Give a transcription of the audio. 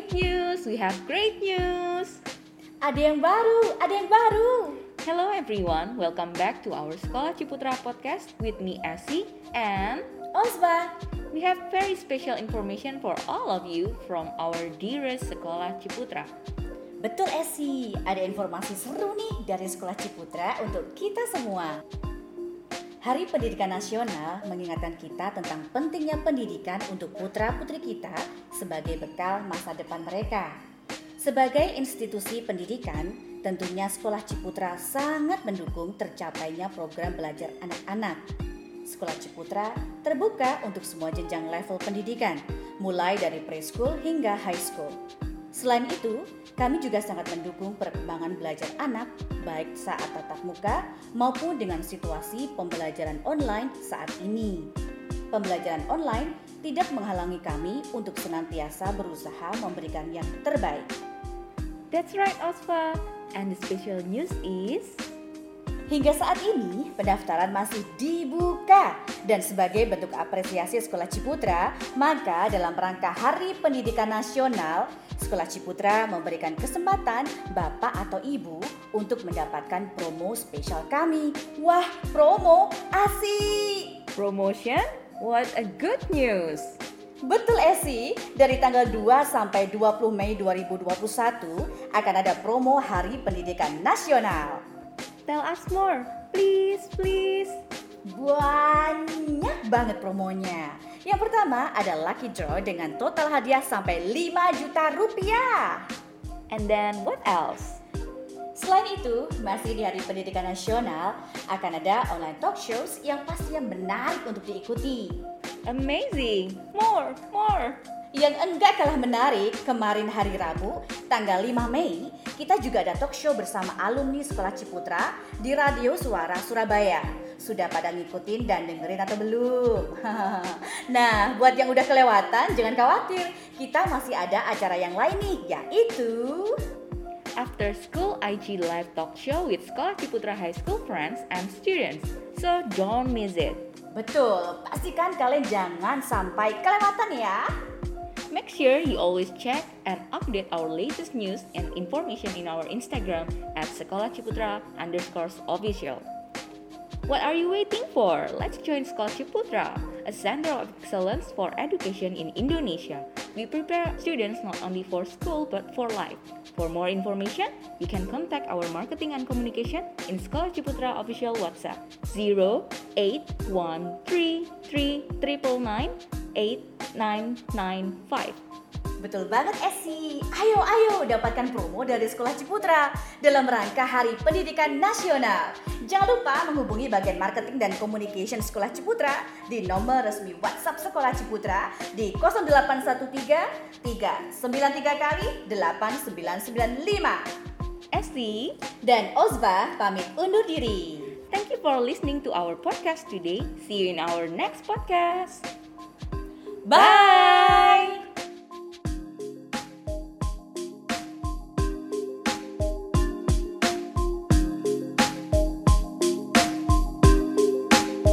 great news, we have great news. Ada yang baru, ada yang baru. Hello everyone, welcome back to our Sekolah Ciputra podcast with me Asi and Osba. We have very special information for all of you from our dearest Sekolah Ciputra. Betul Esi, ada informasi seru nih dari Sekolah Ciputra untuk kita semua. Hari Pendidikan Nasional mengingatkan kita tentang pentingnya pendidikan untuk putra-putri kita sebagai bekal masa depan mereka. Sebagai institusi pendidikan, tentunya Sekolah Ciputra sangat mendukung tercapainya program belajar anak-anak. Sekolah Ciputra terbuka untuk semua jenjang level pendidikan, mulai dari preschool hingga high school. Selain itu, kami juga sangat mendukung perkembangan belajar anak baik saat tatap muka maupun dengan situasi pembelajaran online saat ini. Pembelajaran online tidak menghalangi kami untuk senantiasa berusaha memberikan yang terbaik. That's right, Osva. And the special news is Hingga saat ini, pendaftaran masih dibuka. Dan sebagai bentuk apresiasi Sekolah Ciputra, maka dalam rangka Hari Pendidikan Nasional, Sekolah Ciputra memberikan kesempatan Bapak atau Ibu untuk mendapatkan promo spesial kami. Wah, promo asik! promotion. What a good news! Betul Esi, dari tanggal 2 sampai 20 Mei 2021 akan ada promo Hari Pendidikan Nasional. Tell us more, please, please. Banyak banget promonya. Yang pertama ada lucky draw dengan total hadiah sampai 5 juta rupiah. And then what else? Selain itu, masih di Hari Pendidikan Nasional akan ada online talk shows yang pastinya menarik untuk diikuti. Amazing! More, more! Yang enggak kalah menarik, kemarin hari Rabu, tanggal 5 Mei, kita juga ada talk show bersama alumni Sekolah Ciputra di Radio Suara Surabaya. Sudah pada ngikutin dan dengerin atau belum? nah, buat yang udah kelewatan, jangan khawatir. Kita masih ada acara yang lain nih, yaitu... After School IG Live Talk Show with Sekolah Ciputra High School friends and students. So don't miss it. Betul, pastikan kalian jangan sampai kelewatan ya. Make sure you always check and update our latest news and information in our Instagram at Sekolah Ciputra underscore official. What are you waiting for? Let's join Sekolah Ciputra, a center of excellence for education in Indonesia. We prepare students not only for school but for life. For more information, you can contact our marketing and communication in Sekolah Ciputra official WhatsApp 0813399985. Betul banget Esi. Ayo ayo dapatkan promo dari Sekolah Ciputra dalam rangka Hari Pendidikan Nasional. Jangan lupa menghubungi bagian marketing dan communication Sekolah Ciputra di nomor resmi WhatsApp Sekolah Ciputra di 0813 393 kali 8995. Esti, Dan Ozba pamit undur diri. thank you for listening to our podcast today. See you in our next podcast. Bye. Bye.